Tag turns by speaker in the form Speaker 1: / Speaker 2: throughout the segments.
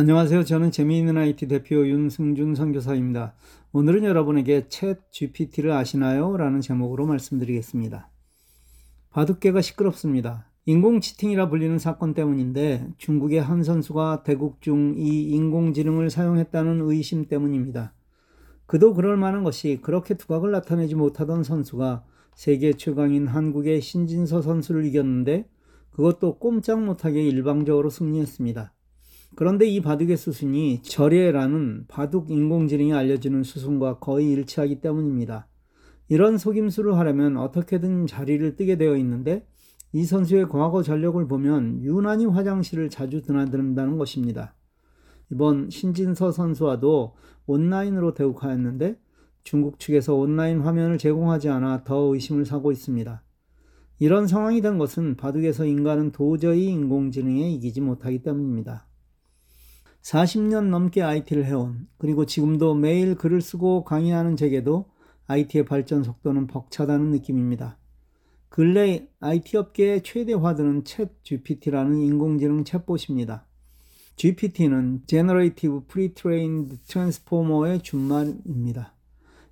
Speaker 1: 안녕하세요. 저는 재미있는 IT 대표 윤승준 선교사입니다. 오늘은 여러분에게 챗 GPT를 아시나요? 라는 제목으로 말씀드리겠습니다. 바둑계가 시끄럽습니다. 인공 치팅이라 불리는 사건 때문인데 중국의 한 선수가 대국 중 이 인공지능을 사용했다는 의심 때문입니다. 그도 그럴 만한 것이 그렇게 두각을 나타내지 못하던 선수가 세계 최강인 한국의 신진서 선수를 이겼는데 그것도 꼼짝 못하게 일방적으로 승리했습니다. 그런데 이 바둑의 수순이 절예라는 바둑 인공지능이 알려주는 수순과 거의 일치하기 때문입니다. 이런 속임수를 하려면 어떻게든 자리를 뜨게 되어 있는데 이 선수의 과거 전력을 보면 유난히 화장실을 자주 드나든다는 것입니다. 이번 신진서 선수와도 온라인으로 대국하였는데 중국 측에서 온라인 화면을 제공하지 않아 더 의심을 사고 있습니다. 이런 상황이 된 것은 바둑에서 인간은 도저히 인공지능에 이기지 못하기 때문입니다. 40년 넘게 IT를 해온 그리고 지금도 매일 글을 쓰고 강의하는 제게도 IT의 발전 속도는 벅차다는 느낌입니다. 근래 IT 업계의 최대 화두는 챗 GPT라는 인공지능 챗봇입니다. GPT는 Generative Pre-trained Transformer의 준말입니다.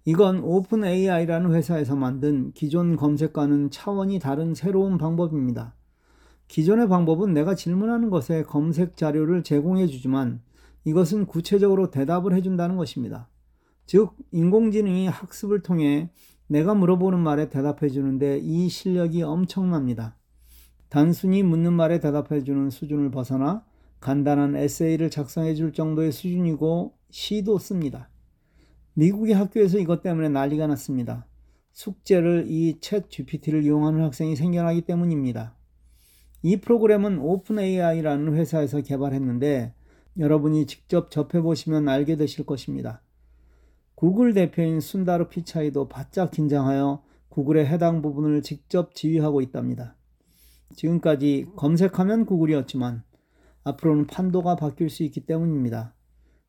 Speaker 1: 이건 오픈 AI라는 회사에서 만든 기존 검색과는 차원이 다른 새로운 방법입니다. 기존의 방법은 내가 질문하는 것에 검색 자료를 제공해 주지만 이것은 구체적으로 대답을 해준다는 것입니다. 즉, 인공지능이 학습을 통해 내가 물어보는 말에 대답해 주는데 이 실력이 엄청납니다. 단순히 묻는 말에 대답해 주는 수준을 벗어나 간단한 에세이를 작성해 줄 정도의 수준이고 시도 씁니다. 미국의 학교에서 이것 때문에 난리가 났습니다. 숙제를 이 챗 GPT를 이용하는 학생이 생겨나기 때문입니다. 이 프로그램은 오픈AI라는 회사에서 개발했는데 여러분이 직접 접해보시면 알게 되실 것입니다. 구글 대표인 순다르 피차이도 바짝 긴장하여 구글의 해당 부분을 직접 지휘하고 있답니다. 지금까지 검색하면 구글이었지만 앞으로는 판도가 바뀔 수 있기 때문입니다.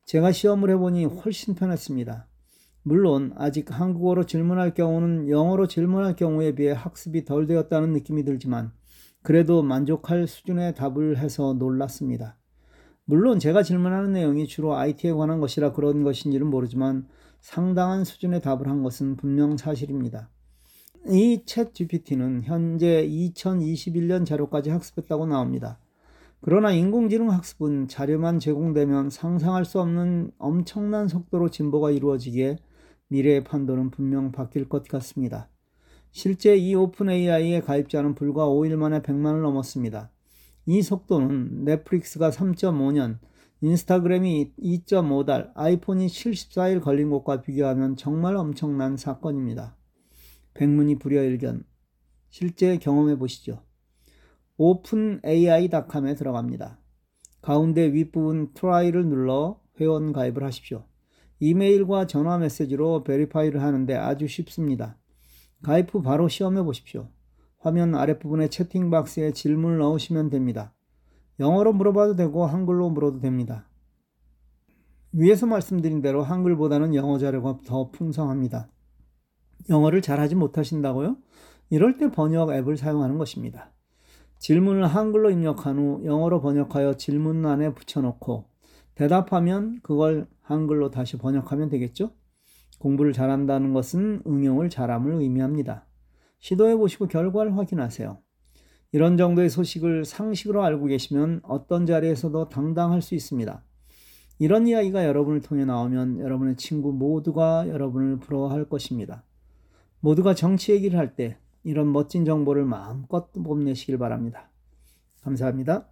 Speaker 1: 제가 시험을 해보니 훨씬 편했습니다. 물론 아직 한국어로 질문할 경우는 영어로 질문할 경우에 비해 학습이 덜 되었다는 느낌이 들지만 그래도 만족할 수준의 답을 해서 놀랐습니다. 물론 제가 질문하는 내용이 주로 IT에 관한 것이라 그런 것인지는 모르지만 상당한 수준의 답을 한 것은 분명 사실입니다. 이 챗 GPT는 현재 2021년 자료까지 학습했다고 나옵니다. 그러나 인공지능 학습은 자료만 제공되면 상상할 수 없는 엄청난 속도로 진보가 이루어지기에 미래의 판도는 분명 바뀔 것 같습니다. 실제 이 오픈 AI의 가입자는 불과 5일 만에 100만을 넘었습니다. 이 속도는 넷플릭스가 3.5년, 인스타그램이 2.5달, 아이폰이 74일 걸린 것과 비교하면 정말 엄청난 사건입니다. 백문이 불여일견. 실제 경험해 보시죠. openai.com에 들어갑니다. 가운데 윗부분 Try를 눌러 회원 가입을 하십시오. 이메일과 전화 메시지로 verify를 하는데 아주 쉽습니다. 가입 후 바로 시험해 보십시오. 화면 아랫부분에 채팅 박스에 질문을 넣으시면 됩니다. 영어로 물어봐도 되고 한글로 물어도 됩니다. 위에서 말씀드린 대로 한글보다는 영어 자료가 더 풍성합니다. 영어를 잘하지 못하신다고요? 이럴 때 번역 앱을 사용하는 것입니다. 질문을 한글로 입력한 후 영어로 번역하여 질문란에 붙여놓고 대답하면 그걸 한글로 다시 번역하면 되겠죠? 공부를 잘한다는 것은 응용을 잘함을 의미합니다. 시도해 보시고 결과를 확인하세요. 이런 정도의 소식을 상식으로 알고 계시면 어떤 자리에서도 당당할 수 있습니다. 이런 이야기가 여러분을 통해 나오면 여러분의 친구 모두가 여러분을 부러워할 것입니다. 모두가 정치 얘기를 할 때 이런 멋진 정보를 마음껏 뽐내시길 바랍니다. 감사합니다.